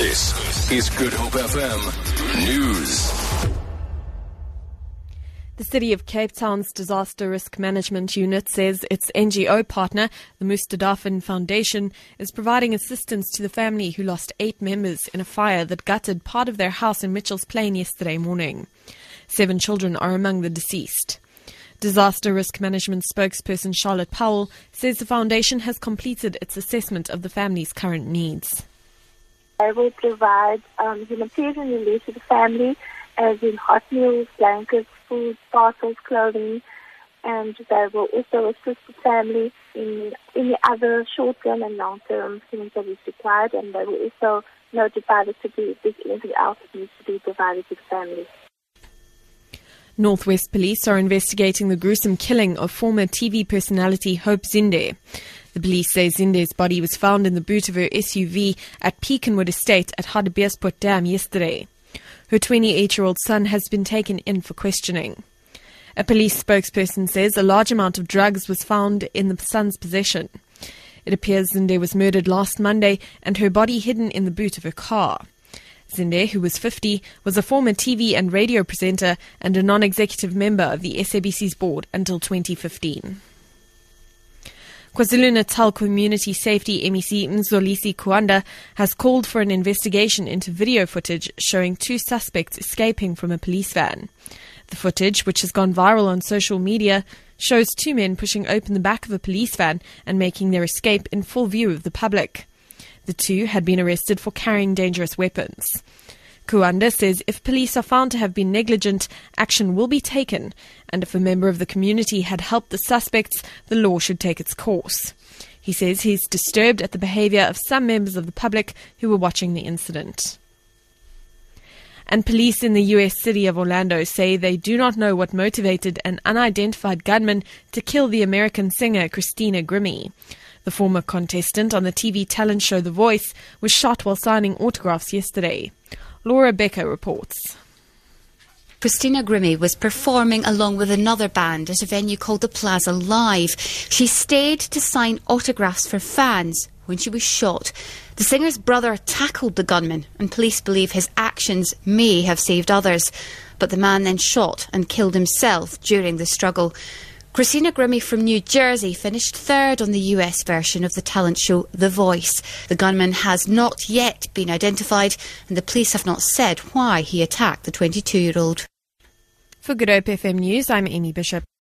This is Good Hope FM News. The City of Cape Town's Disaster Risk Management Unit says its NGO partner, the Mustadafin Foundation, is providing assistance to the family who lost eight members in a fire that gutted part of their house in Mitchell's Plain yesterday morning. Seven children are among the deceased. Disaster Risk Management spokesperson Charlotte Powell says the foundation has completed its assessment of the family's current needs. I will provide um, humanitarian relief to the family, as in hot meals, blankets, food, parcels, clothing, and they will also assist the family in any other short-term and long-term things that is required, and they will also notify the city if there's anything else that needs to be provided to the family. Northwest Police are investigating the gruesome killing of former TV personality Hope Zinde. The police say Zinde's body was found in the boot of her SUV at Pecanwood Estate at Hartbeespoort Dam yesterday. Her 28 year old son has been taken in for questioning. A police spokesperson says a large amount of drugs was found in the son's possession. It appears Zinde was murdered last Monday and her body hidden in the boot of her car. Zinde, who was 50, was a former TV and radio presenter and a non executive member of the SABC's board until 2015. KwaZulu-Natal Community Safety MEC Mxolisi Kaunda has called for an investigation into video footage showing two suspects escaping from a police van. The footage, which has gone viral on social media, shows two men pushing open the back of a police van and making their escape in full view of the public. The two had been arrested for carrying dangerous weapons. Kaunda says if police are found to have been negligent, action will be taken, and if a member of the community had helped the suspects, the law should take its course. He says he's disturbed at the behavior of some members of the public who were watching the incident. And police in the US city of Orlando say they do not know what motivated an unidentified gunman to kill the American singer Christina Grimmie. The former contestant on the TV talent show The Voice was shot while signing autographs yesterday. Laura Bicker reports. Christina Grimmie was performing along with another band at a venue called the Plaza Live. She stayed to sign autographs for fans when she was shot. The singer's brother tackled the gunman, and police believe his actions may have saved others. But the man then shot and killed himself during the struggle. Christina Grimmie from New Jersey finished third on the US version of the talent show The Voice. The gunman has not yet been identified, and the police have not said why he attacked the 22 year old. For Good Hope FM News, I'm Amy Bishop.